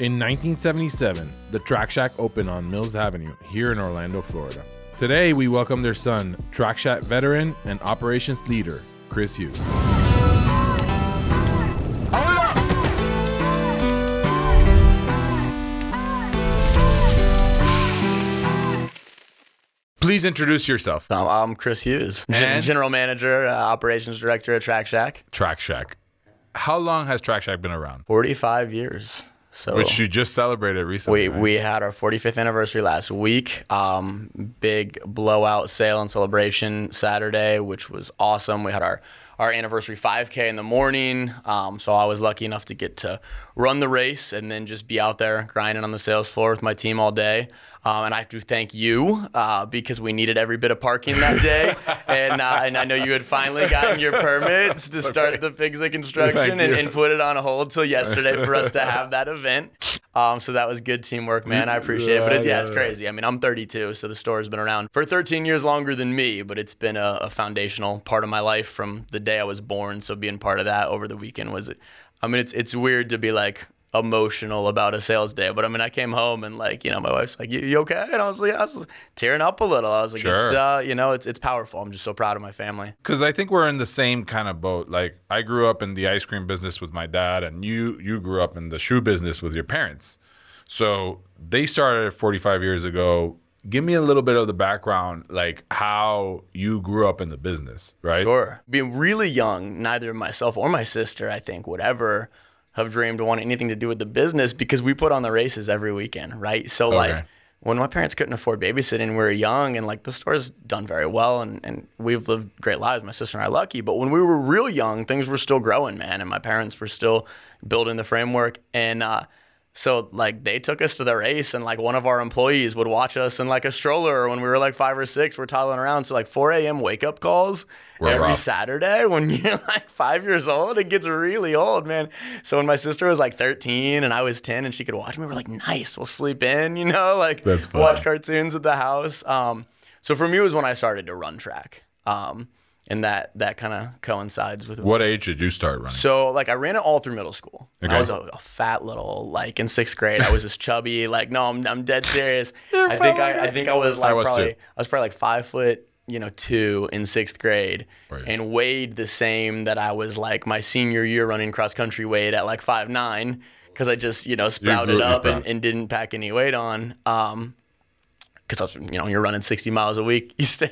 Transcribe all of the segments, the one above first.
In 1977, the Track Shack opened on Mills Avenue here in Orlando, Florida. Today, we welcome their son, Track Shack veteran and operations leader, Chris Hughes. Please introduce yourself. Um, I'm Chris Hughes, And? General Manager, uh, Operations Director at Track Shack. Track Shack. How long has Track Shack been around? 45 years. So Which you just celebrated recently. we, right? we had our 45th anniversary last week. Um, big blowout sale and celebration Saturday, which was awesome. We had our, our anniversary 5K in the morning. Um, so I was lucky enough to get to run the race and then just be out there grinding on the sales floor with my team all day. Um, and I have to thank you uh, because we needed every bit of parking that day. and, uh, and I know you had finally gotten your permits to start the Pigsley construction and, and put it on hold till yesterday for us to have that event. Um, so that was good teamwork, man. I appreciate it. But it's, yeah, it's crazy. I mean, I'm 32, so the store has been around for 13 years longer than me, but it's been a, a foundational part of my life from the day I was born. So being part of that over the weekend was, I mean, it's it's weird to be like emotional about a sales day, but I mean, I came home and like, you know, my wife's like, "You, you okay?" And I was like, I was tearing up a little. I was like, Sure. it's, uh, you know, it's it's powerful. I'm just so proud of my family. because I think we're in the same kind of boat. Like I grew up in the ice cream business with my dad, and you you grew up in the shoe business with your parents. So they started 45 years ago. Give me a little bit of the background, like how you grew up in the business, right? Sure. Being really young, neither myself or my sister, I think, would ever have dreamed of wanting anything to do with the business because we put on the races every weekend, right? So, Okay. like, when my parents couldn't afford babysitting, we were young and like the store's done very well and, and we've lived great lives. My sister and I are lucky. But when we were real young, things were still growing, man. And my parents were still building the framework. And, uh, so like they took us to the race and like one of our employees would watch us in like a stroller when we were like five or six, we're toddling around. So like 4 a.m. wake up calls Were every rough. Saturday when you're like five years old, it gets really old, man. So when my sister was like 13 and I was 10 and she could watch me, we're like, nice, we'll sleep in, you know, like watch cartoons at the house. Um, so for me, it was when I started to run track. Um, and that that kind of coincides with What age did you start running? so like I ran it all through middle school. Okay. I was a, a fat little like in sixth grade. I was this chubby like no, I'm, I'm dead serious. I think I, I think I was like I was probably too. I was probably like five foot you know two in sixth grade Right. and weighed the same that I was like my senior year running cross country weighed at like five nine because I just you know sprouted you up and, and didn't pack any weight on. Um, because you know, you're running 60 miles a week, you stay,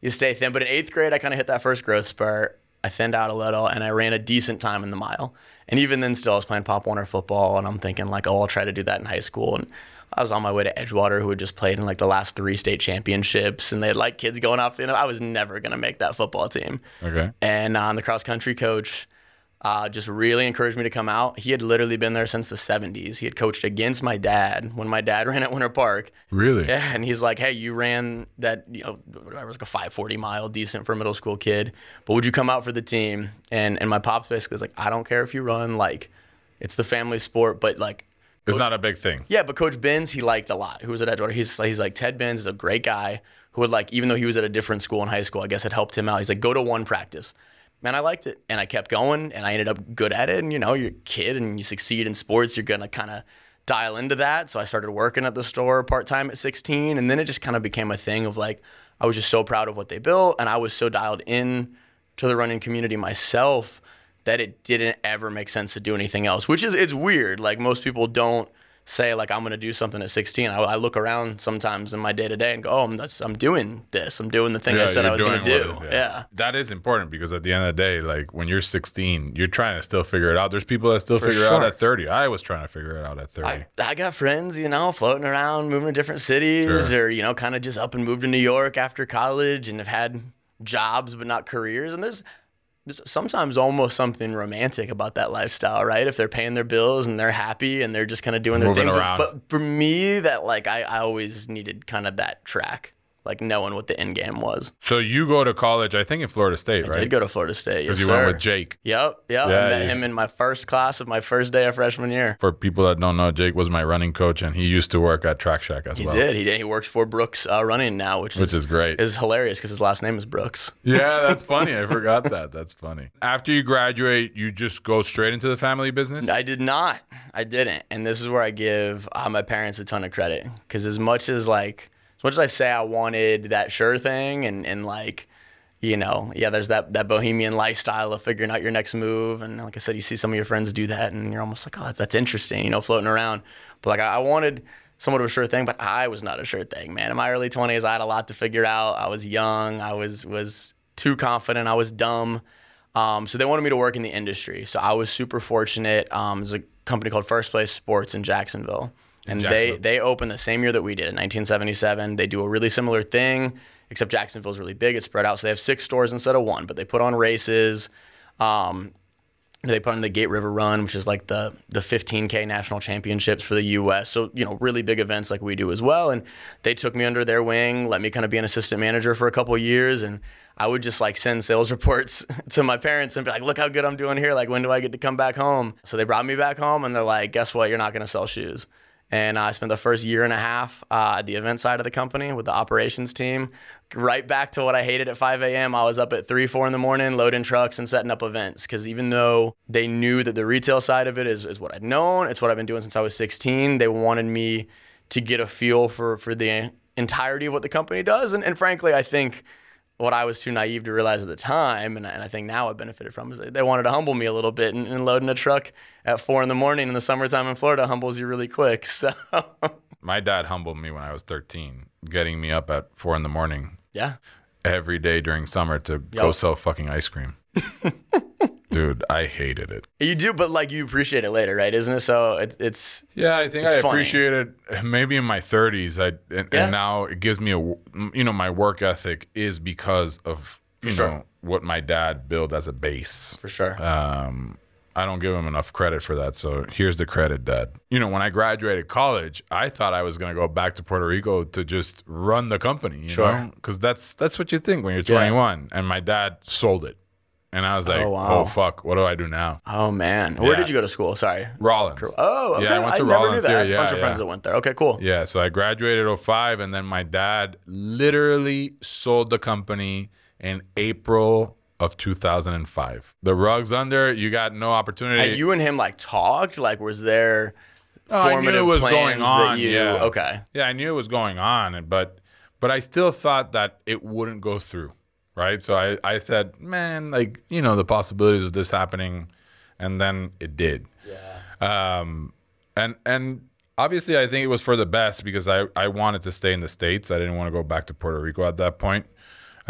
you stay thin. But in eighth grade, I kind of hit that first growth spurt. I thinned out a little, and I ran a decent time in the mile. And even then, still, I was playing Pop Warner football, and I'm thinking like, oh, I'll try to do that in high school. And I was on my way to Edgewater, who had just played in like the last three state championships, and they had like kids going off. You know, I was never gonna make that football team. Okay. And um, the cross country coach uh, just really encouraged me to come out. He had literally been there since the 70s. He had coached against my dad when my dad ran at Winter Park. Really? Yeah, and he's like, "Hey, you ran that, you know, whatever, it was like a 540 mile, decent for a middle school kid. But would you come out for the team?" And and my pops basically was like, "I don't care if you run, like, it's the family sport, but like." It's not a big thing. Yeah, but Coach Benz, he liked a lot. Who was at Edgewater? He's he's like Ted Benz is a great guy who would like, even though he was at a different school in high school, I guess it helped him out. He's like, go to one practice. Man, I liked it, and I kept going, and I ended up good at it. And you know, you're a kid, and you succeed in sports, you're gonna kind of dial into that. So I started working at the store part time at 16, and then it just kind of became a thing of like, I was just so proud of what they built, and I was so dialed in to the running community myself that it didn't ever make sense to do anything else, which is it's weird. Like most people don't say like I'm gonna do something at 16. I, I look around sometimes in my day to day and go, oh, I'm, that's, I'm doing this. I'm doing the thing I said I was gonna do. it- yeah. That is important because at the end of the day, like when you're 16, you're trying to still figure it out. There's people that still For figure it out at 30. I was trying to figure it out at 30. I, I got friends, you know, floating around, moving to different cities, Sure. or you know, kind of just up and moved to New York after college, and have had jobs but not careers. And there's sometimes almost something romantic about that lifestyle, right? If they're paying their bills and they're happy and they're just kind of doing their Moving thing. But- But, for me, that like I, I always needed kind of that track. Like knowing what the end game was. So you go to college, I think in Florida State, I right? did go to Florida State. Yes, Because you sir. went with Jake. Yep, yep. Yeah, I met yeah. him in my first class of my first day of freshman year. For people that don't know, Jake was my running coach, and he used to work at Track Shack as He well. did. He did. He works for Brooks uh, Running now, which, Which is great. Is hilarious because his last name is Brooks. Yeah, that's funny. I forgot that. That's funny. After you graduate, you just go straight into the family business. I did not. I didn't. And this is where I give uh, my parents a ton of credit because as much as like, as much as I say I wanted that sure thing and, and like, you know, yeah, there's that, that bohemian lifestyle of figuring out your next move. And like I said, you see some of your friends do that and you're almost like, oh, that's, that's interesting, you know, floating around. But like, I, I wanted somewhat of a sure thing, but I was not a sure thing, man. In my early 20s, I had a lot to figure out. I was young. I was, was too confident. I was dumb. Um, so they wanted me to work in the industry. So I was super fortunate. Um, there's a company called First Place Sports in Jacksonville. And they, they opened the same year that we did in 1977. They do a really similar thing, except Jacksonville's really big. It's spread out. So they have six stores instead of one, but they put on races. Um, they put on the Gate River Run, which is like the the 15K national championships for the U.S. So you know, really big events like we do as well. And they took me under their wing, let me kind of be an assistant manager for a couple of years, and I would just like send sales reports to my parents and be like, "Look how good I'm doing here! Like, when do I get to come back home?" So they brought me back home, and they're like, "Guess what? You're not going to sell shoes." And I spent the first year and a half uh, at the event side of the company with the operations team. Right back to what I hated at 5 a.m. I was up at 3, 4 in the morning loading trucks and setting up events. Because even though they knew that the retail side of it is, is what I'd known, it's what I've been doing since I was 16, they wanted me to get a feel for, for the entirety of what the company does. And, and frankly, I think what I was too naive to realize at the time, and I, and I think now I benefited from, is they, they wanted to humble me a little bit, and, and loading a truck at four in the morning in the summertime in Florida humbles you really quick. So, My dad humbled me when I was 13, getting me up at four in the morning yeah, every day during summer to go sell fucking ice cream. Dude, I hated it. you do, but like you appreciate it later, right? Isn't it? So it, it's Yeah, I think I funny. appreciate it maybe in my 30s. I and, Yeah. and now it gives me a you know my work ethic is because of you sure. know what my dad built as a base. for sure. Um, I don't give him enough credit for that. So here's the credit, Dad. You know, when I graduated college, I thought I was gonna go back to Puerto Rico to just run the company. You Sure. because that's that's what you think when you're Yeah. 21. And my dad sold it, and I was like, Oh, oh, fuck, what do I do now? oh man, where did you go to school? Sorry. Rollins. Oh, okay. Yeah, I went to never knew Rollins. I had a Yeah, bunch of friends that went there. Okay, cool. Yeah, so I graduated 05 and then my dad literally sold the company in April of 2005. The rug's under, you got no opportunity. Had you and him like talked? Like, was there Oh, I knew formative it was plans going on. that you? yeah. Okay. Yeah, I knew it was going on, but but I still thought that it wouldn't go through, right? So I I said, man, like you know the possibilities of this happening, and then it did. Yeah. Um, and and obviously I think it was for the best because I I wanted to stay in the states. I didn't want to go back to Puerto Rico at that point.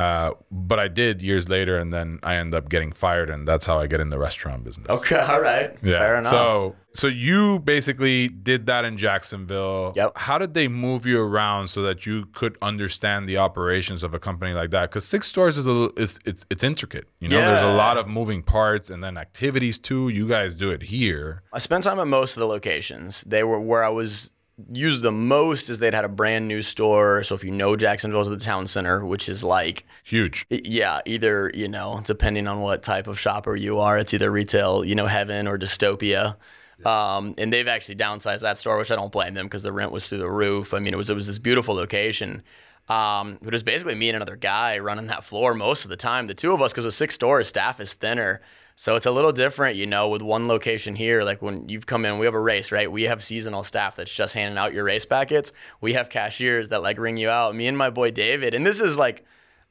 Uh, but I did years later, and then I end up getting fired, and that's how I get in the restaurant business. Okay. All right. Yeah. Fair enough. So so you basically did that in Jacksonville. Yep. How did they move you around so that you could understand the operations of a company like that? Because six stores is a little, it's it's it's intricate. You know, there's a lot of moving parts and then activities too. You guys do it here. I spent time at most of the locations. They were where I was used the most is they'd had a brand new store. So if you know Jacksonville's at the town center, which is like Huge. yeah, either, you know, depending on what type of shopper you are, it's either retail, you know, heaven or dystopia. Um, and they've actually downsized that store, which I don't blame them because the rent was through the roof. I mean, it was it was this beautiful location. Um, but it was basically me and another guy running that floor most of the time. The two of us, because with six stores, staff is thinner. So it's a little different, you know, with one location here. Like when you've come in, we have a race, right? We have seasonal staff that's just handing out your race packets. We have cashiers that like ring you out. Me and my boy David, and this is like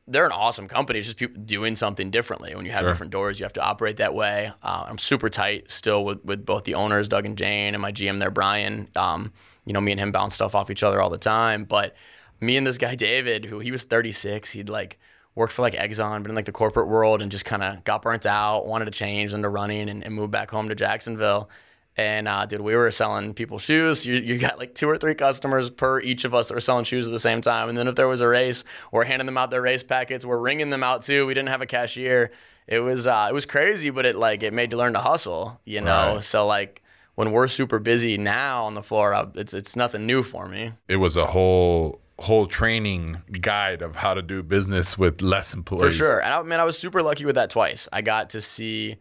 they're an awesome company. It's just people doing something differently. When you have Sure. different doors, you have to operate that way. Uh, I'm super tight still with, with both the owners, Doug and Jane, and my GM there, Brian. Um, you know, me and him bounce stuff off each other all the time. But me and this guy, David, who he was 36, he'd like worked for like Exxon, but in like the corporate world and just kind of got burnt out, wanted to change into running and, and move back home to Jacksonville. And uh, dude, we were selling people shoes. You, you got like two or three customers per each of us that were selling shoes at the same time. And then if there was a race, we're handing them out their race packets. We're ringing them out too. We didn't have a cashier. It was uh, it was crazy, but it like it made you learn to hustle. You know, Right. so like when we're super busy now on the floor, it's it's nothing new for me. It was a whole whole training guide of how to do business with less employees. For sure. And I mean, I was super lucky with that twice. I got to see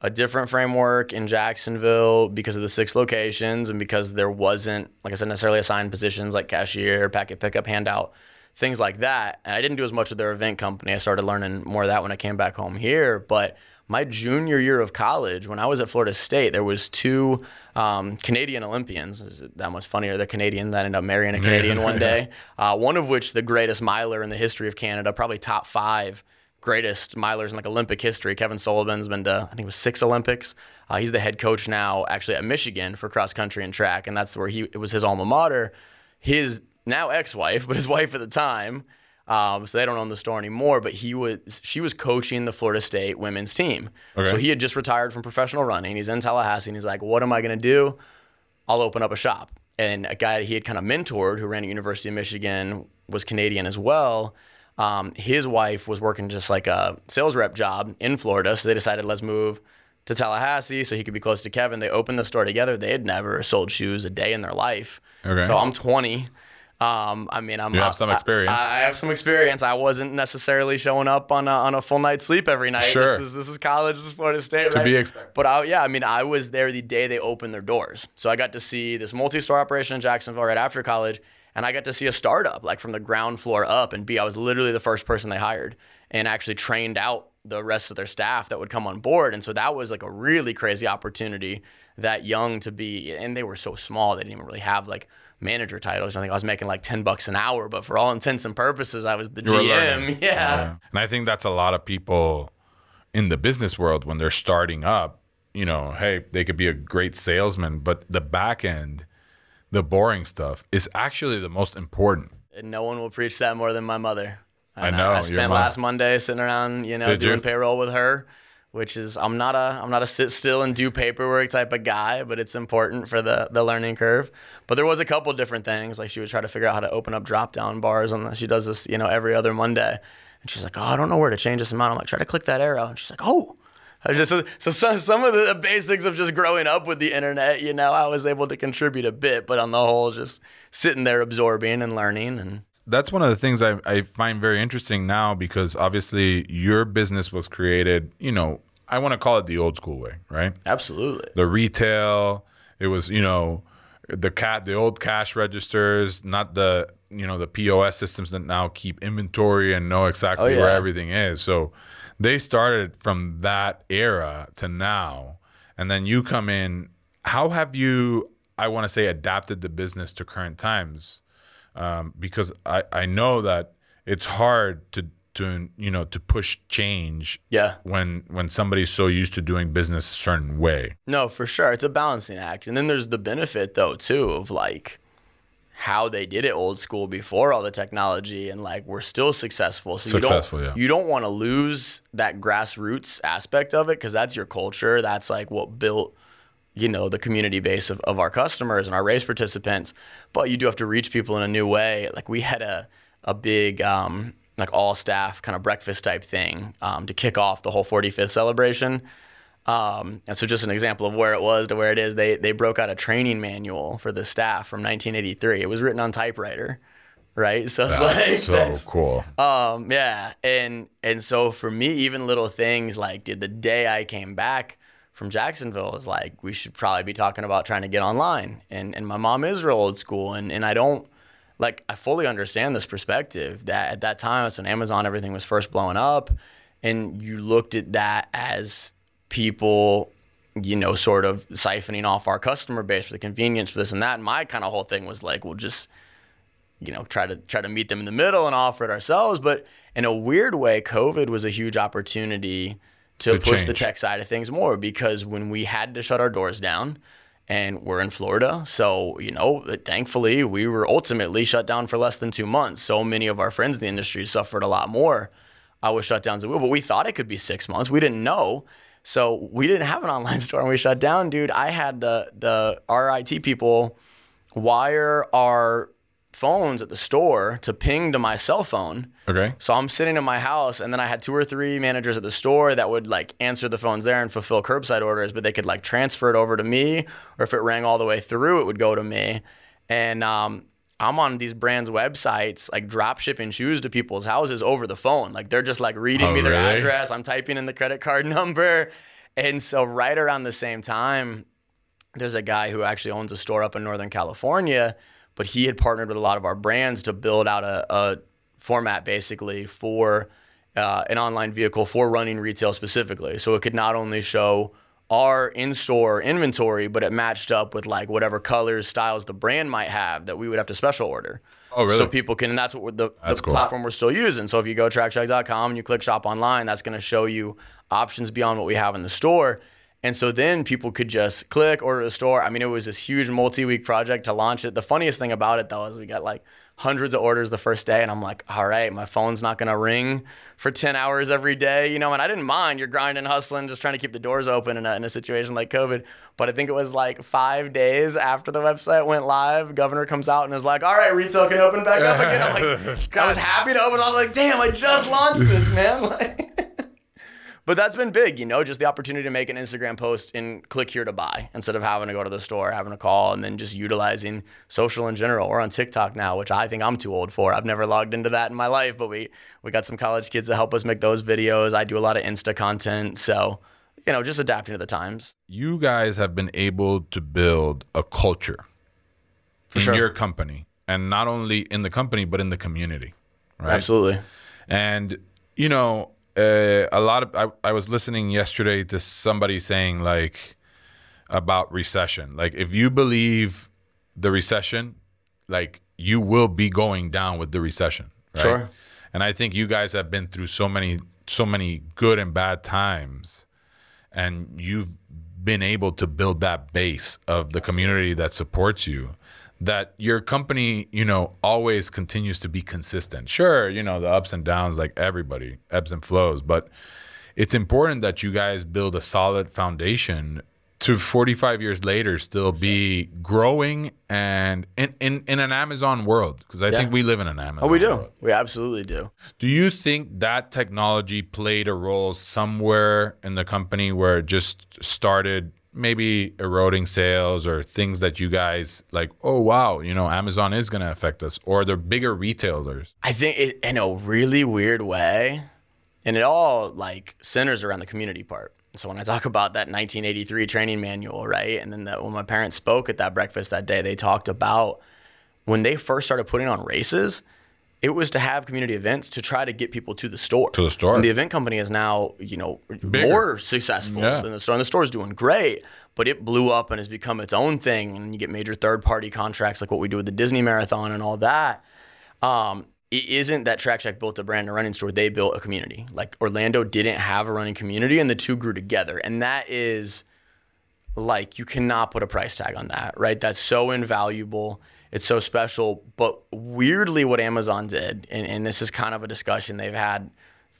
a different framework in Jacksonville because of the six locations and because there wasn't, like I said, necessarily assigned positions like cashier, packet pickup, handout, things like that. And I didn't do as much with their event company. I started learning more of that when I came back home here. But my junior year of college, when I was at Florida State, there was two um, Canadian Olympians. Is it that much funnier? The Canadian that ended up marrying a Canadian one day. Uh, one of which the greatest miler in the history of Canada, probably top five greatest milers in like Olympic history. Kevin Sullivan's been to I think it was six Olympics. Uh, he's the head coach now, actually at Michigan for cross country and track, and that's where he it was his alma mater. His now ex-wife, but his wife at the time. Um, so they don't own the store anymore. But he was she was coaching the Florida State women's team. Okay. So he had just retired from professional running. He's in Tallahassee, and he's like, "What am I going to do? I'll open up a shop." And a guy he had kind of mentored, who ran at University of Michigan, was Canadian as well. Um, his wife was working just like a sales rep job in Florida, so they decided let's move to Tallahassee so he could be close to Kevin. They opened the store together. They had never sold shoes a day in their life. Okay. So I'm 20. Um, I mean, I'm You have some experience. I, I have some experience. I wasn't necessarily showing up on a, on a full night's sleep every night. Sure. This is this is college. This is Florida State. To right? be expected. But I, yeah, I mean, I was there the day they opened their doors. So I got to see this multi-store operation in Jacksonville right after college, and I got to see a startup like from the ground floor up. And B, I was literally the first person they hired, and actually trained out the rest of their staff that would come on board. And so that was like a really crazy opportunity. That young to be, and they were so small, they didn't even really have like manager titles. I think I was making like ten bucks an hour, but for all intents and purposes, I was the You GM. learning. Yeah. And I think that's a lot of people in the business world when they're starting up, you know, hey, they could be a great salesman, but the back end, the boring stuff is actually the most important. And no one will preach that more than my mother. I know, I your spent last Monday sitting around, you know, Did doing you? payroll with her, which is I'm not a I'm not a sit still and do paperwork type of guy, but it's important for the the learning curve. But there was a couple different things, like she would try to figure out how to open up drop down bars, and she does this, you know, every other Monday. And she's like, "Oh, I don't know where to change this amount." I'm like, "Try to click that arrow," and she's like, "Oh." I just so some, some of the basics of just growing up with the internet, you know, I was able to contribute a bit, but on the whole, just sitting there absorbing and learning and That's one of the things I, I find very interesting now because obviously your business was created, you know, I want to call it the old school way, right? absolutely. the retail. It was you know the cat the old cash registers, not the you know the POS systems that now keep inventory and know exactly Oh, where everything is. So they started from that era to now, and then you come in. How have you? I want to say adapted the business to current times, um, because I I know that it's hard to to you know to push change Yeah. when when somebody's so used to doing business a certain way. No, for sure. It's a balancing act. And then there's the benefit though too of like how they did it old school before all the technology and like we're still successful. So Successful, you yeah. don't you don't want to lose that grassroots aspect of it because that's your culture. That's like what built you know the community base of, of our customers and our race participants but you do have to reach people in a new way. Like we had a, a big um, like all staff kind of breakfast type thing um, to kick off the whole 45th celebration. Um, and so just an example of where it was to where it is they, they broke out a training manual for the staff from 1983 it was written on typewriter right? So it's like That's so that's- cool. um, yeah, and and so for me, even little things like, did the day I came back from Jacksonville is like, we should probably be talking about trying to get online. And and my mom is real old school, and and I don't like I fully understand this perspective that at that time, it's when Amazon everything was first blowing up, and you looked at that as people. You know, sort of siphoning off our customer base for the convenience for this and that. And my kind of whole thing was like, we'll just you know try to try to meet them in the middle and offer it ourselves but in a weird way covid was a huge opportunity to, To push the tech side of things more because when we had to shut our doors down and we're in Florida so you know thankfully we were ultimately shut down for less than 2 months. So many of our friends in the industry suffered a lot more. I was shut down as well but we thought it could be 6 months. We didn't know. So we didn't have an online store and we shut down. Dude I had the the RIT people wire our phones at the store to ping to my cell phone. Okay. So I'm sitting in my house, and then I had two or three managers at the store that would like answer the phones there and fulfill curbside orders, but they could like transfer it over to me, or if it rang all the way through, it would go to me. And um, I'm on these brands' websites, like drop shipping shoes to people's houses over the phone. Like they're just like reading Oh, me their really? address. I'm typing in the credit card number. And so, right around the same time, there's a guy who actually owns a store up in Northern California, but he had partnered with a lot of our brands to build out a, a format basically for uh, an online vehicle for running retail specifically. So it could not only show our in-store inventory, but it matched up with like whatever colors, styles the brand might have that we would have to special order. Oh, really? So people can, and that's what the, That's the cool. platform we're still using. So if you go trackshack.com and you click shop online, that's going to show you options beyond what we have in the store. And so then people could just click, order the store. I mean, it was this huge multi-week project to launch it. The funniest thing about it though is we got like hundreds of orders the first day, and I'm like, all right, my phone's not gonna ring for 10 hours every day, you know. And I didn't mind. You're grinding, hustling, just trying to keep the doors open in a, in a situation like COVID. But I think it was like five days after the website went live, governor comes out and is like, all right, retail can open back up again. I'm like, I was happy to open. I was like, damn, I just launched this, man. Like, but that's been big, you know, just the opportunity to make an Instagram post and click here to buy instead of having to go to the store, having a call, and then just utilizing social in general. We're on TikTok now, which I think I'm too old for. I've never logged into that in my life, but we we got some college kids to help us make those videos. I do a lot of Insta content, so you know, just adapting to the times. You guys have been able to build a culture in sure. your company, and not only in the company but in the community, right? Absolutely. And you know, uh, a lot of I, I was listening yesterday to somebody saying like about recession. Like if you believe the recession, like you will be going down with the recession. Right? Sure. And I think you guys have been through so many so many good and bad times and you've been able to build that base of the community that supports you that your company you know always continues to be consistent sure you know the ups and downs like everybody ebbs and flows but it's important that you guys build a solid foundation to 45 years later still be growing and in, in, in an amazon world because i think we live in an amazon Oh, we do. world. We absolutely do. Do you think that technology played a role somewhere in the company where it just started maybe eroding sales or things that you guys like, oh, wow, you know, Amazon is going to affect us or the bigger retailers? I think it, in a really weird way, and it all like centers around the community part. So when I talk about that 1983 training manual, right, and then that when my parents spoke at that breakfast that day, they talked about when they first started putting on races. It was to have community events to try to get people to the store. To the store. And the event company is now, you know, Bigger. more successful Yeah. than the store. And the store is doing great, but it blew up and has become its own thing. And you get major third party contracts like what we do with the Disney Marathon and all that um, it isn't that Track Shack built a brand new running store. They built a community. Like Orlando didn't have a running community, and the two grew together. And that is like you cannot put a price tag on that, right? That's so invaluable. It's so special. But weirdly, what Amazon did, and, and this is kind of a discussion they've had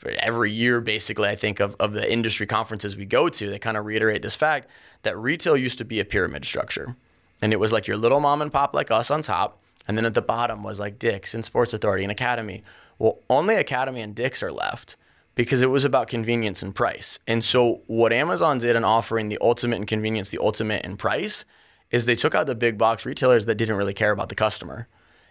for every year, basically, I think, of, of the industry conferences we go to, they kind of reiterate this fact that retail used to be a pyramid structure. And it was like your little mom and pop like us on top. And then at the bottom was like Dick's and Sports Authority and Academy. Well, only Academy and Dick's are left because it was about convenience and price. And so what Amazon did in offering the ultimate in convenience, the ultimate in price, is they took out the big box retailers that didn't really care about the customer.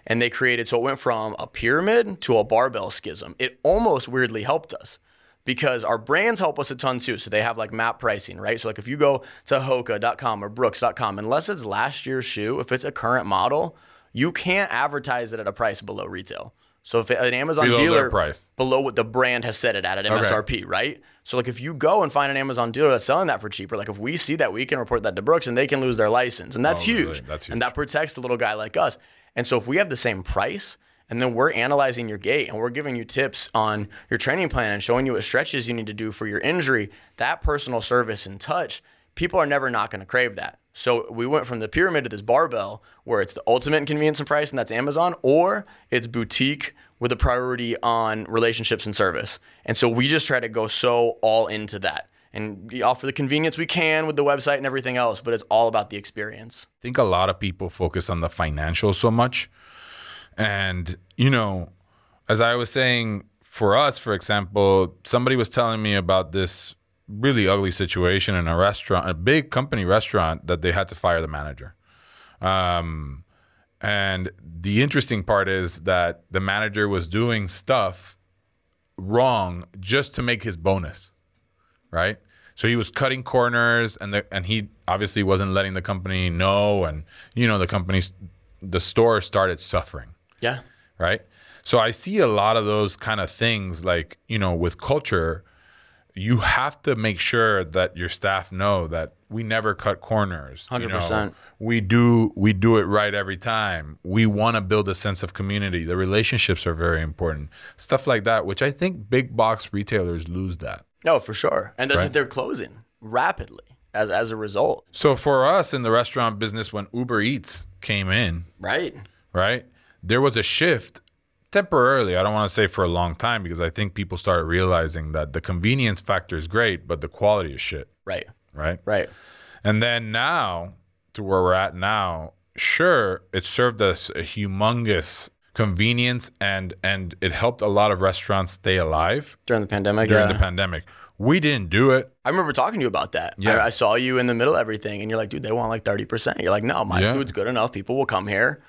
And they created so it went from a pyramid to a barbell schism. It almost weirdly helped us because our brands help us a ton too. So they have like map pricing, right? So like if you go to hoka.com or brooks.com, unless it's last year's shoe, if it's a current model, you can't advertise it at a price below retail. So if an Amazon Below dealer price. below what the brand has set it at at MSRP, right? So like if you go and find an Amazon dealer that's selling that for cheaper, like if we see that, we can report that to Brooks and they can lose their license, and that's Oh, really? huge. That's huge. And that protects the little guy like us. And so if we have the same price. And then we're analyzing your gait and we're giving you tips on your training plan and showing you what stretches you need to do for your injury. That personal service and touch, people are never not going to crave that. So we went from the pyramid to this barbell where it's the ultimate in convenience and price, and that's Amazon, or it's boutique with a priority on relationships and service. And so we just try to go so all into that and offer the convenience we can with the website and everything else, but it's all about the experience. I think a lot of people focus on the financial so much. And, you know, as I was saying, for us, for example, somebody was telling me about this really ugly situation in a restaurant, a big company restaurant, that they had to fire the manager. Um, And the interesting part is that the manager was doing stuff wrong just to make his bonus, right? So he was cutting corners, and the and he obviously wasn't letting the company know, and you know the company's the store started suffering, Yeah. right? So I see a lot of those kind of things, like you know, with culture, you have to make sure that your staff know that we never cut corners. you know. 100%. We do we do it right every time. We want to build a sense of community. The relationships are very important. Stuff like that, which I think big box retailers lose that. No, for sure. And that's Right. that they're closing rapidly as as a result. So for us in the restaurant business when Uber Eats came in, Right. right? There was a shift temporarily. I don't want to say for a long time because I think people started realizing that the convenience factor is great, but the quality is shit, Right. right? Right. And then now to where we're at now, sure, it served us a humongous convenience and and it helped a lot of restaurants stay alive During the pandemic. during yeah. the pandemic. We didn't do it. I remember talking to you about that. Yeah. I, I saw you in the middle of everything, and you're like, dude, they want like 30%. You're like, no, my Yeah. food's good enough. People will come here.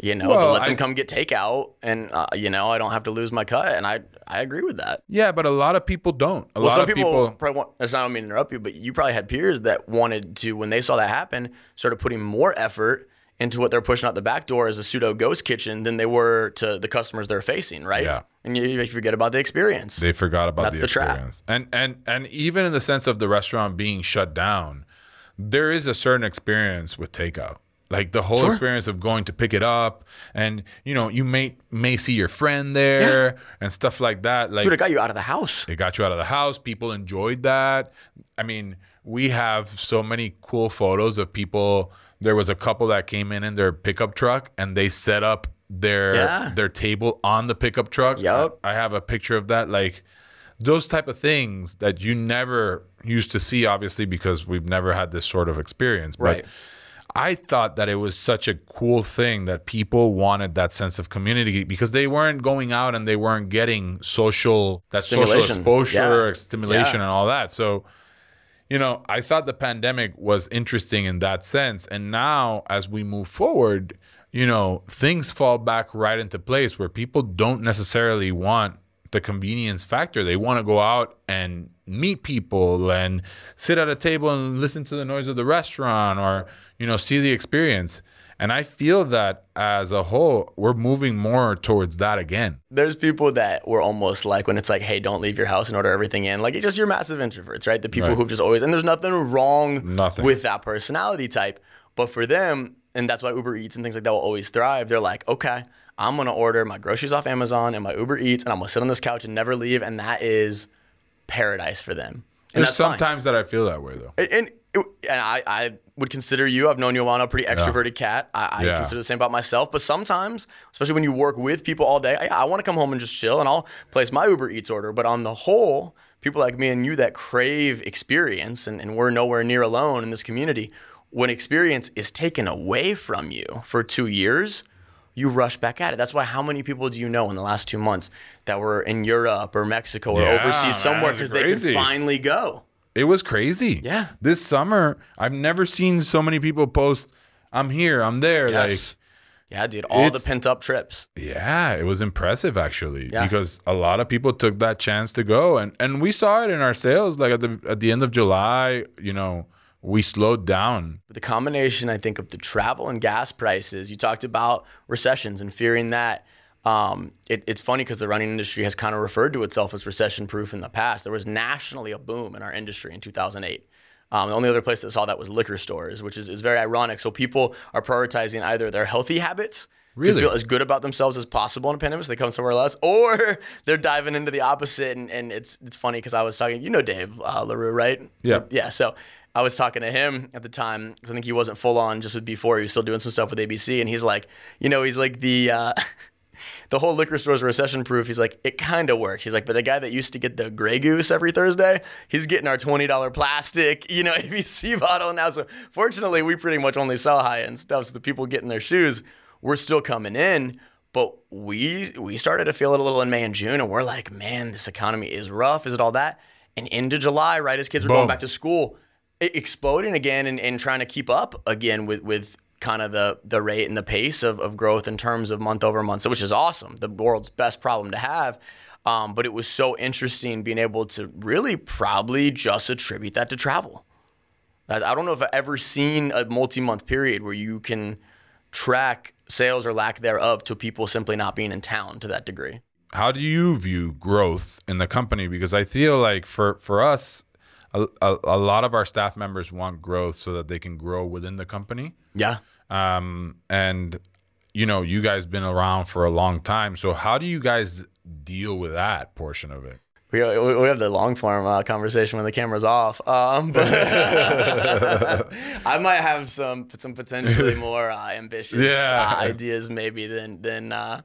You know, Well, to let them I- come get takeout, and uh, you know, I don't have to lose my cut. And I, I agree with that. Yeah, but a lot of people don't. A Well, lot some of people, people, probably want. That's not I mean to interrupt you, but you probably had peers that wanted to, when they saw that happen, started putting more effort into what they're pushing out the back door as a pseudo ghost kitchen than they were to the customers they're facing, right? Yeah. And you, you forget about the experience. they forgot about That's the the trap. experience. And and and even in the sense of the restaurant being shut down, there is a certain experience with takeout. Like the whole Sure. experience of going to pick it up, and you know you may may see your friend there and stuff like that. Like Dude, it got you out of the house. it got you out of the house. People enjoyed that. I mean, we have so many cool photos of people. There was a couple that came in in their pickup truck and they set up their Yeah. their table on the pickup truck. Yup. I have a picture of that. Like those type of things that you never used to see, obviously, because we've never had this sort of experience. But Right. I thought that it was such a cool thing that people wanted that sense of community because they weren't going out and they weren't getting social that social exposure, Yeah. stimulation, Yeah. and all that. So, you know, I thought the pandemic was interesting in that sense. And now, as we move forward, you know, things fall back right into place where people don't necessarily want the convenience factor. They want to go out and meet people and sit at a table and listen to the noise of the restaurant or, you know, see the experience. And I feel that as a whole, we're moving more towards that again. There's people that were almost like when it's like, hey, don't leave your house and order everything in. Like, it's just you're massive introverts, right? The people Right. who've just always, and there's nothing wrong Nothing. with that personality type. But for them, and that's why Uber Eats and things like that will always thrive, they're like, okay, I'm going to order my groceries off Amazon and my Uber Eats, and I'm going to sit on this couch and never leave. And that is paradise for them. And There's that's fine. sometimes that I feel that way though. And, and, and I, I would consider you, I've known you, Alana, a pretty extroverted cat. I, I Yeah. consider the same about myself. But sometimes, especially when you work with people all day, I, I want to come home and just chill and I'll place my Uber Eats order. But on the whole, people like me and you that crave experience, and, and we're nowhere near alone in this community, when experience is taken away from you for two years, you rush back at it. That's why how many people do you know in the last two months that were in Europe or Mexico or Yeah, overseas somewhere because they could finally go? It was crazy. Yeah. This summer, I've never seen so many people post, I'm here, I'm there. Yes. yeah, dude, all the pent up trips. Yeah, it was impressive actually. Yeah. Because a lot of people took that chance to go. And and we saw it in our sales. Like at the at the end of July, you know, we slowed down. But the combination, I think, of the travel and gas prices, you talked about recessions and fearing that. Um, it, it's funny because the running industry has kind of referred to itself as recession proof in the past. There was nationally a boom in our industry in 2008. Um, the only other place that saw that was liquor stores, which is, is very ironic. So people are prioritizing either their healthy habits Really? to feel as good about themselves as possible in a pandemic, so they come somewhere less, or they're diving into the opposite. And, and it's it's funny because I was talking, you know, Dave uh, Larue, right? Yeah. Yeah. So I was talking to him at the time because I think he wasn't full on just with B4. He was still doing some stuff with ABC, and he's like, you know, he's like the. Uh, The whole liquor store's recession proof. He's like, it kind of works. He's like, but the guy that used to get the Grey Goose every Thursday, he's getting our twenty dollar plastic, you know, ABC bottle now. So fortunately, we pretty much only sell high end stuff. So the people getting their shoes, we're still coming in. But we we started to feel it a little in May and June, and we're like, man, this economy is rough. Is it all that? And into July, right as kids were going back to school, it exploding again and, and trying to keep up again with with kind of the the rate and the pace of, of growth in terms of month over month, so which is awesome. The world's best problem to have. Um, but it was so interesting being able to really probably just attribute that to travel. I, I don't know if I've ever seen a multi month period where you can track sales or lack thereof to people simply not being in town to that degree. How do you view growth in the company? Because I feel like for for us, a, a, a lot of our staff members want growth so that they can grow within the company. Yeah. Um, and you know, you guys been around for a long time. So how do you guys deal with that portion of it? We, we have the long form uh, conversation when the camera's off. Um, but I might have some some potentially more uh, ambitious Yeah. uh, ideas maybe than than uh,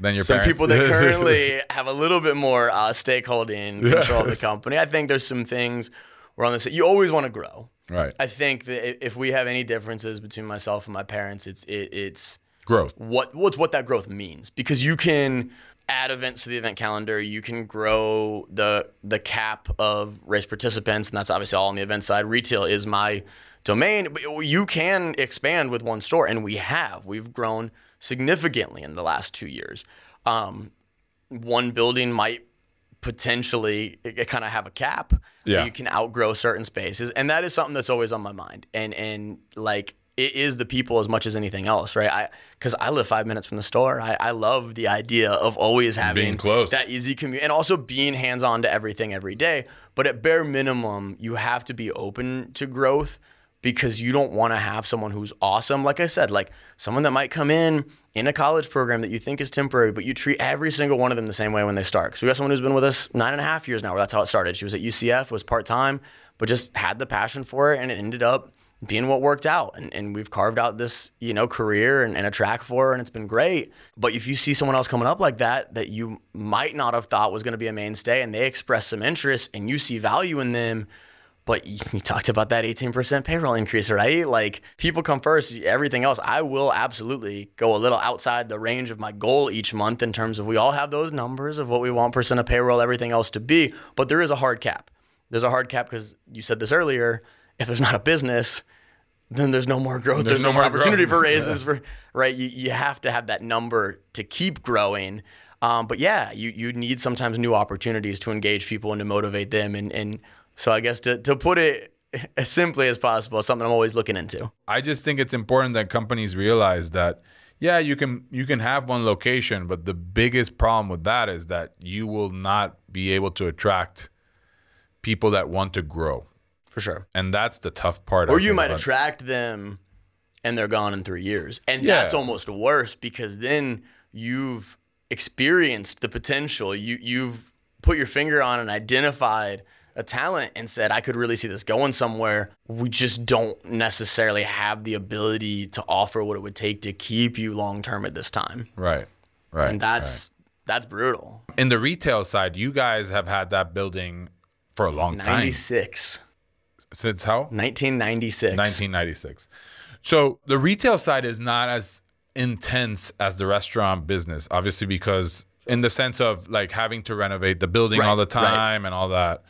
Then your some parents- people that currently have a little bit more uh, stakeholding control of the company. I think there's some things we're on this. You always want to grow. right I think that if we have any differences between myself and my parents, it's it, it's growth. what what's what that growth means because you can add events to the event calendar you can grow the the cap of race participants and that's obviously all on the event side. Retail is my domain. But you can expand with one store and we have. We've grown significantly in the last two years. Um, one building might potentially kind of have a cap Yeah. you can outgrow certain spaces and that is something that's always on my mind. And and like it is the people as much as anything else right? I because i live five minutes from the store. I, I love the idea of always having being close. that easy commute and also being hands-on to everything every day. But at bare minimum you have to be open to growth because you don't want to have someone who's awesome. Like i said like someone that might come in in a college program that you think is temporary but you treat every single one of them the same way when they start. Because we got someone who's been with us nine and a half years now where that's how it started. She was at ucf was part-time but just had the passion for it and it ended up being what worked out. And, and we've carved out this you know career and, and a track for her and it's been great. But if you see someone else coming up like that that you might not have thought was going to be a mainstay and they express some interest and you see value in them but you, you talked about that 18% payroll increase right? Like people come first everything else. I will absolutely go a little outside the range of my goal each month in terms of we all have those numbers of what we want percent of payroll everything else to be but there is a hard cap. There's a hard cap because you said this earlier if there's not a business then there's no more growth. There's, no, more opportunity growth. for raises. For right, you, you have to have that number to keep growing. Um, but yeah, you you need sometimes new opportunities to engage people and to motivate them. And and so I guess to to put it as simply as possible, something I'm always looking into. I just think it's important that companies realize that yeah, you can you can have one location, but the biggest problem with that is that you will not be able to attract people that want to grow. For sure. And that's the tough part. I Or you might about- attract them and they're gone in three years. And Yeah. that's almost worse because then you've experienced the potential. You you've put your finger on and identified a talent and said, I could really see this going somewhere. We just don't necessarily have the ability to offer what it would take to keep you long term at this time. Right. Right. And that's that's brutal. in the retail side, you guys have had that building for a long time. 96. Since how? 1996. 1996. So the retail side is not as intense as the restaurant business, obviously, because in the sense of like having to renovate the building Right, all the right. time and all that.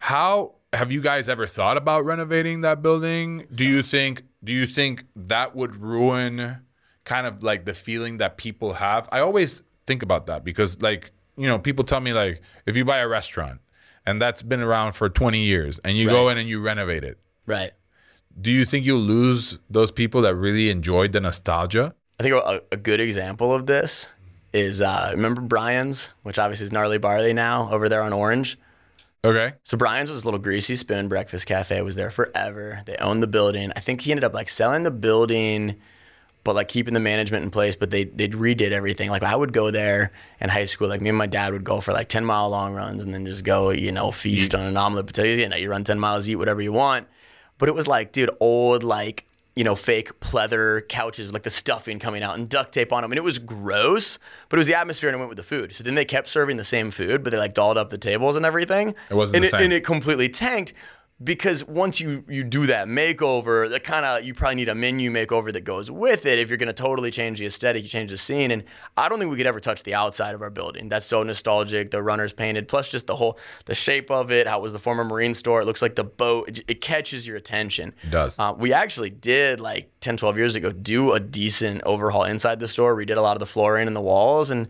How have you guys ever thought about renovating that building? Do you think do you think that would ruin kind of like the feeling that people have? I always think about that because like, you know, people tell me like if you buy a restaurant and that's been around for 20 years and you go in and you renovate it, Right. do you think you'll lose those people that really enjoyed the nostalgia? I think a, a good example of this is uh, remember Brian's, which obviously is Gnarly Barley now over there on Orange. Okay. So Brian's was this little greasy spoon breakfast cafe. It was there forever. They owned the building. I think he ended up like selling the building, but like keeping the management in place. But they they redid everything. Like I would go there in high school. Like me and my dad would go for like ten mile long runs and then just go you know feast on an omelet potato. You know you run ten miles, eat whatever you want. But it was like dude, old like you know fake pleather couches with like the stuffing coming out and duct tape on them, and it was gross. But it was the atmosphere and it went with the food. So then they kept serving the same food, but they like dolled up the tables and everything. It wasn't and the it, same. And it completely tanked because once you you do that makeover, that kind of you probably need a menu makeover that goes with it if you're going to totally change the aesthetic, you change the scene. And I don't think we could ever touch the outside of our building. That's so nostalgic. The runners painted, plus just the whole the shape of it, how it was the former Marine store. It looks like the boat. It, it catches your attention. It does. Uh, we actually did like 10, 12 years ago do a decent overhaul inside the store. We did a lot of the flooring and the walls and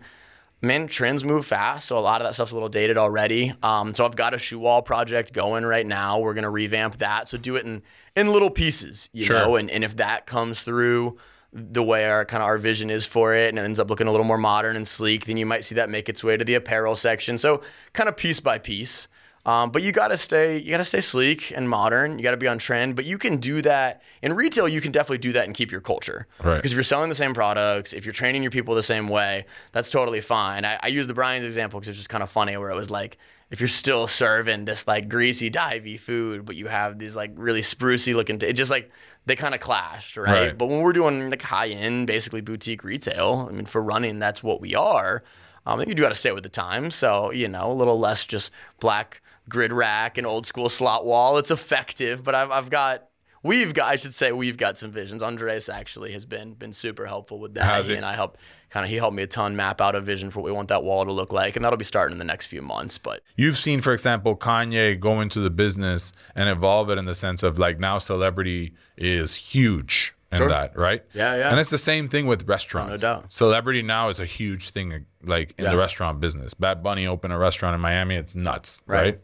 man, trends move fast, so a lot of that stuff's a little dated already. Um, so I've got a shoe wall project going right now. We're gonna revamp that, so do it in in little pieces, you Sure. know. And and if that comes through the way our kind of our vision is for it, and it ends up looking a little more modern and sleek, then you might see that make its way to the apparel section. So kind of piece by piece. Um, but you gotta stay, you gotta stay sleek and modern. You gotta be on trend. But you can do that in retail. You can definitely do that and keep your culture. Right. Because if you're selling the same products, if you're training your people the same way, that's totally fine. I, I use the Brian's example because it's just kind of funny where it was like, if you're still serving this like greasy, divey food, but you have these like really sprucey looking, t- it just like they kind of clashed, right? Right. But when we're doing like high end, basically boutique retail, I mean, for running, that's what we are. Um, you do got to stay with the times. So, you know, a little less just black grid rack and old school slot wall. It's effective, but I've, I've got, we've got, I should say, we've got some visions. Andres actually has been been super helpful with that. Has He he? and I helped kind of, he helped me a ton map out a vision for what we want that wall to look like. And that'll be starting in the next few months. But You've seen, for example, Kanye go into the business and evolve it in the sense of like now celebrity is huge in Sure. that, right? Yeah, yeah. And it's the same thing with restaurants. doubt. Celebrity now is a huge thing, like in Yeah. the restaurant business. Bad Bunny opened a restaurant in Miami. It's nuts, Right. right?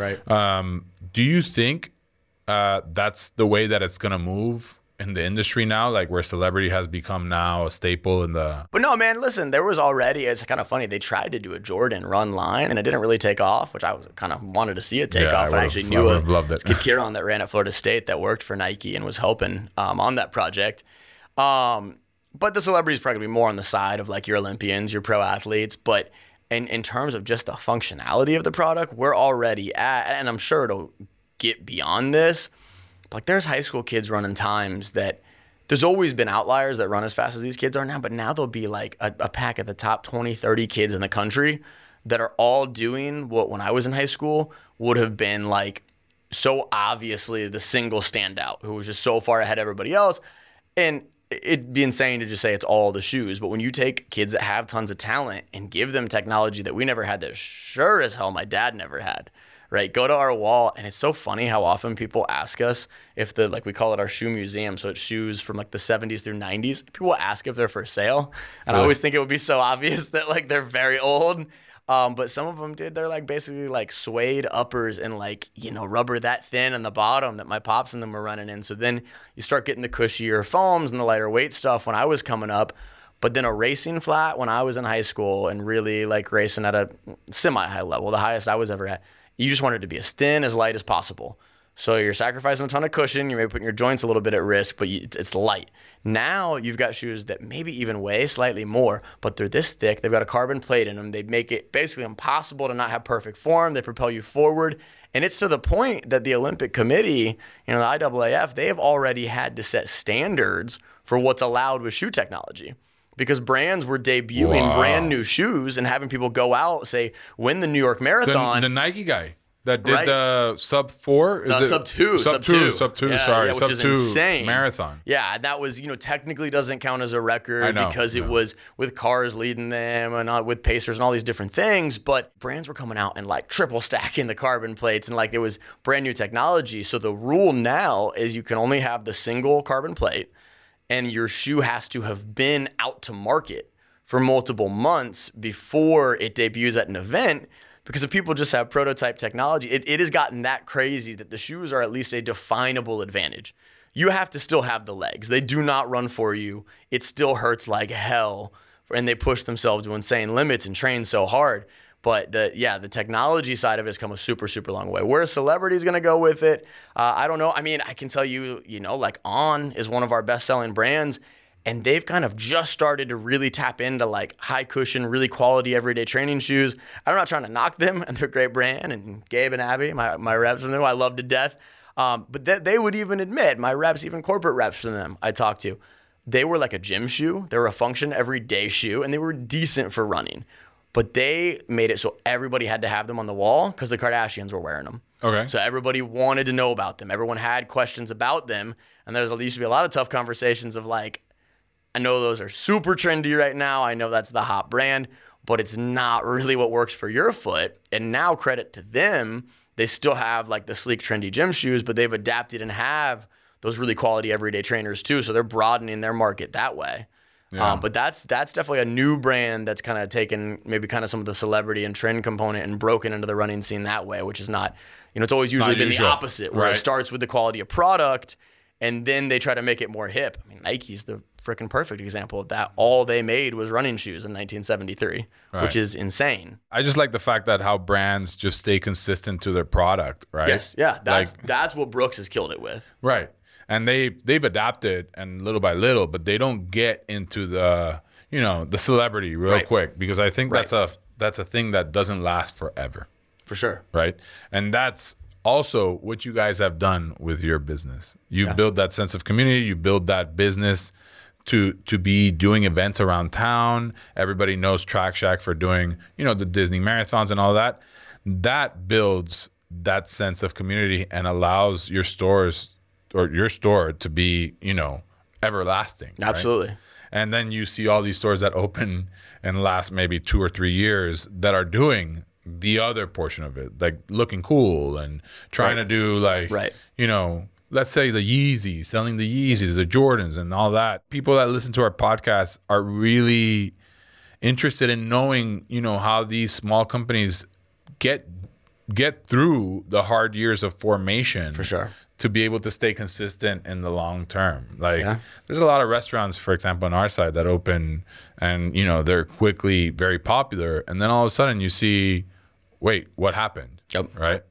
Right. Um, do you think uh, that's the way that it's gonna move in the industry now? Like where celebrity has become now a staple in the But no, man, listen, there was already, it's kind of funny, they tried to do a Jordan run line and it didn't really take off, which I was kind of wanted to see it take Yeah, I off. I, would've- actually I knew a would've loved it. kid Kieran that ran at Florida State that worked for Nike and was helping um, on that project. Um, but the celebrities probably be more on the side of like your Olympians, your pro athletes. But in, in terms of just the functionality of the product, we're already at, and I'm sure it'll get beyond this. Like there's high school kids running times that there's always been outliers that run as fast as these kids are now, but now there'll be like a, a pack of the top 20, 30 kids in the country that are all doing what when I was in high school would have been like so obviously the single standout who was just so far ahead of everybody else. And it'd be insane to just say it's all the shoes. But when you take kids that have tons of talent and give them technology that we never had, that sure as hell my dad never had, right? Go to our wall, and it's so funny how often people ask us if the like we call it our shoe museum, so it's shoes from like the 70s through 90s. People ask if they're for sale, and I always think it would be so obvious that like they're very old. Um, but some of them did. They're like basically like suede uppers and like you know rubber that thin on the bottom that my pops and them were running in. So then you start getting the cushier foams and the lighter weight stuff when I was coming up. But then a racing flat when I was in high school and really like racing at a semi high level, the highest I was ever at. You just wanted to be as thin, as light as possible. So you're sacrificing a ton of cushion. You may putting your joints a little bit at risk, but you, it's- light. Now you've got shoes that maybe even weigh slightly more, but they're this thick. They've got a carbon plate in them. They make it basically impossible to not have perfect form. They propel you forward. And it's to the point that the Olympic Committee, you know, the IAAF, they have already had to set standards for what's allowed with shoe technology because brands were debuting Wow. brand new shoes and having people go out, say, win the New York the, Marathon. the Nike guy that did Right. the sub four, is it sub two, sub two, sub two. Yeah, sorry, yeah, which sub is two insane. marathon. Yeah, that was you know technically doesn't count as a record know, because it was with cars leading them and uh, with pacers and all these different things. But brands were coming out and like triple stacking the carbon plates and like it was brand new technology. So the rule now is you can only have the single carbon plate, and your shoe has to have been out to market for multiple months before it debuts at an event. Because if people just have prototype technology, it, it has gotten that crazy that the shoes are at least a definable advantage. You have to still have the legs. They do not run for you. It still hurts like hell. And they push themselves to insane limits and train so hard. But the yeah, the technology side of it has come a super super long way. Where a celebrity is to go with it, uh, I don't know. I mean, I can tell you, you know, like On is one of our best selling brands, and they've kind of just started to really tap into like high cushion, really quality everyday training shoes. I'm not trying to knock them, and they're a great brand. And Gabe and Abby, my my reps from them, I love to death. Um, but that they would even admit, my reps, even corporate reps from them, I talked to, they were like a gym shoe. They were a function everyday shoe, and they were decent for running. But they made it so everybody had to have them on the wall because the Kardashians were wearing them. Okay. So everybody wanted to know about them. Everyone had questions about them. And there's there used to be a lot of tough conversations of like, I know those are super trendy right now. I know that's the hot brand, but it's not really what works for your foot. And now credit to them, they still have like the sleek, trendy gym shoes, but they've adapted and have those really quality everyday trainers too. So they're broadening their market that way. Yeah. Um, but that's that's definitely a new brand that's kind of taken maybe kind of some of the celebrity and trend component and broken into the running scene that way, which is not, you know, it's always usually been usual. the opposite, where Right. it starts with the quality of product and then they try to make it more hip. I mean, Nike's the freaking perfect example of that. All they made was running shoes in 1973, Right. which is insane. I just like the fact that how brands just stay consistent to their product, right? Yes, yeah, that's Like- that's what Brooks has killed it with. Right. And they they've adapted and little by little, but they don't get into the you know the celebrity real Right. quick because I think Right. that's a that's a thing that doesn't last forever, For sure. right? And that's also what you guys have done with your business. You build that sense of community. You build that business to to be doing events around town. Everybody knows Track Shack for doing you know the Disney marathons and all that. That builds that sense of community and allows your stores or your store to be you know everlasting. right? Absolutely. And then you see all these stores that open and last maybe two or three years that are doing the other portion of it, like looking cool and trying to do like, Right. you know, let's say the Yeezys, selling the Yeezys, the Jordans, and all that. People that listen to our podcast are really interested in knowing, you know, how these small companies get get through the hard years of formation For sure. To be able to stay consistent in the long term. Like Yeah. there's a lot of restaurants, for example, on our side that open and you know they're quickly very popular, and then all of a sudden you see, wait, what happened? Yep. Right,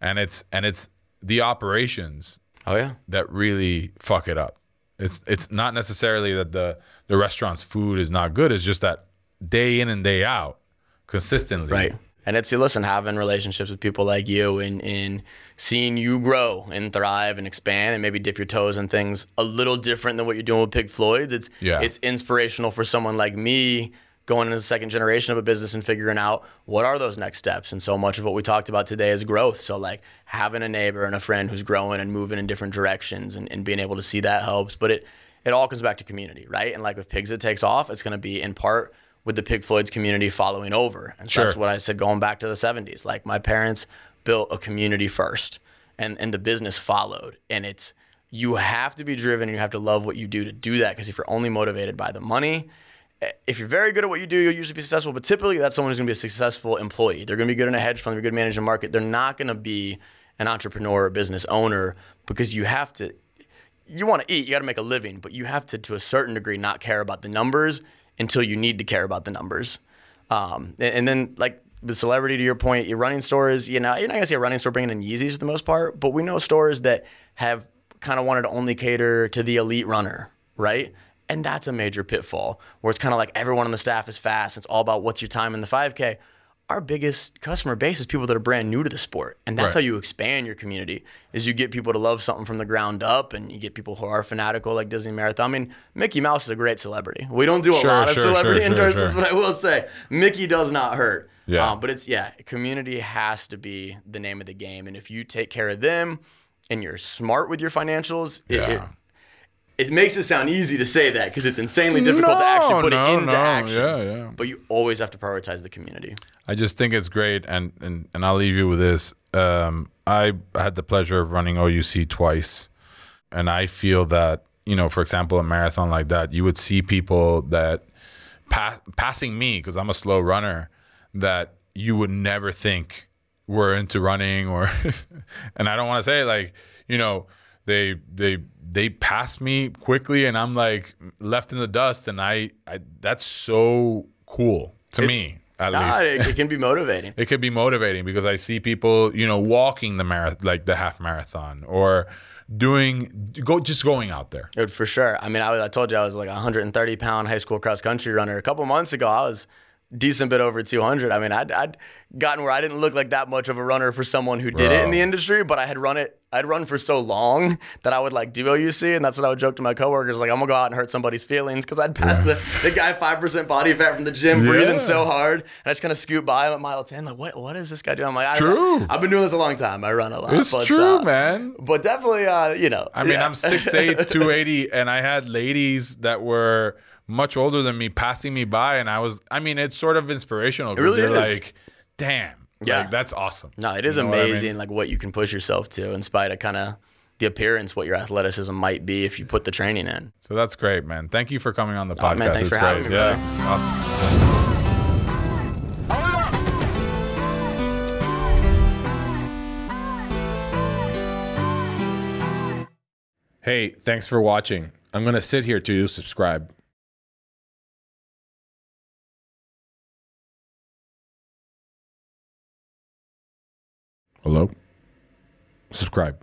and it's and it's the operations Oh yeah. that really fuck it up. It's it's not necessarily that the the restaurant's food is not good. It's just that day in and day out, consistently. Right. And it's listen, having relationships with people like you and, and seeing you grow and thrive and expand and maybe dip your toes in things a little different than what you're doing with Pig Floyd's. It's Yeah. it's inspirational for someone like me going into the second generation of a business and figuring out what are those next steps. And so much of what we talked about today is growth. So like having a neighbor and a friend who's growing and moving in different directions and, and being able to see that helps. But it it all comes back to community, right? And like with Pigs It Takes Off, it's gonna be in part with the Pig Floyd's community following over. And so that's what I said going back to the 70s. Like my parents built a community first and, and the business followed. And it's you have to be driven and you have to love what you do to do that. Because if you're only motivated by the money, eh, if you're very good at what you do, you'll usually be successful. But typically, that's someone who's going to be a successful employee. They're going to be good in a hedge fund, they're good managing a market. They're not going to be an entrepreneur or business owner because you have to you want to eat, you got to make a living, but you have to, to a certain degree, not care about the numbers until you need to care about the numbers. Um, and, and then, like the celebrity, to your point, your running stores, you know, you're not gonna see a running store bringing in Yeezys for the most part, but we know stores that have kind of wanted to only cater to the elite runner, right? And that's a major pitfall where it's kind of like everyone on the staff is fast. It's all about what's your time in the 5K. Our biggest customer base is people that are brand new to the sport, and that's Right. how you expand your community. Is you get people to love something from the ground up, and you get people who are fanatical like Disney Marathon. I mean, Mickey Mouse is a great celebrity. We don't do a Sure, lot of celebrity sure, sure, endorsements, sure. but I will say Mickey does not hurt. Yeah. Um, but it's yeah, community has to be the name of the game, and if you take care of them and you're smart with your financials, it, Yeah. it makes it sound easy to say that because it's insanely difficult to actually put No, it into no, action. yeah, yeah. But you always have to prioritize the community. I just think it's great, and and, and I'll leave you with this. Um, I had the pleasure of running OUC twice, and I feel that you know, for example, a marathon like that, you would see people that pass, passing me because I'm a slow runner that you would never think were into running or, and I don't want to say like you know they they they pass me quickly and I'm like left in the dust, and I, I that's so cool to me at Ah, least it, it can be motivating. it could be motivating because I see people, you know, walking the marathon, like the half marathon, or doing go just going out there. Dude, for sure. I mean, I, was, I told you I was like a 130 pound high school cross country runner. A couple months ago, I was decent bit over 200. I mean, I'd, I'd gotten where I didn't look like that much of a runner for someone who did it in the industry, but I had run it. I'd run for so long that I would like do OUC, and that's what I would joke to my coworkers, like I'm gonna go out and hurt somebody's feelings because I'd pass the, the guy five percent body fat from the gym, breathing so hard, and I just kind of scoot by him at mile ten, like what what is this guy doing? I'm like, True. I've been doing this a long time. I run a lot. It's but, true, uh, man. But definitely, uh, you know. I mean, yeah. I'm 6'8", 280, and I had ladies that were much older than me passing me by, and I was, I mean, it's sort of inspirational because really you're is. like, damn, Yeah. like, that's awesome. No, it is You know what I mean? amazing, like what you can push yourself to, in spite of kind of the appearance, what your athleticism might be if you put the training in. So that's great, man. Thank you for coming on the podcast. Oh, man, thanks it's for great. having me, yeah, awesome. Hey, thanks for watching. I'm gonna sit here you subscribe. Hello? Subscribe.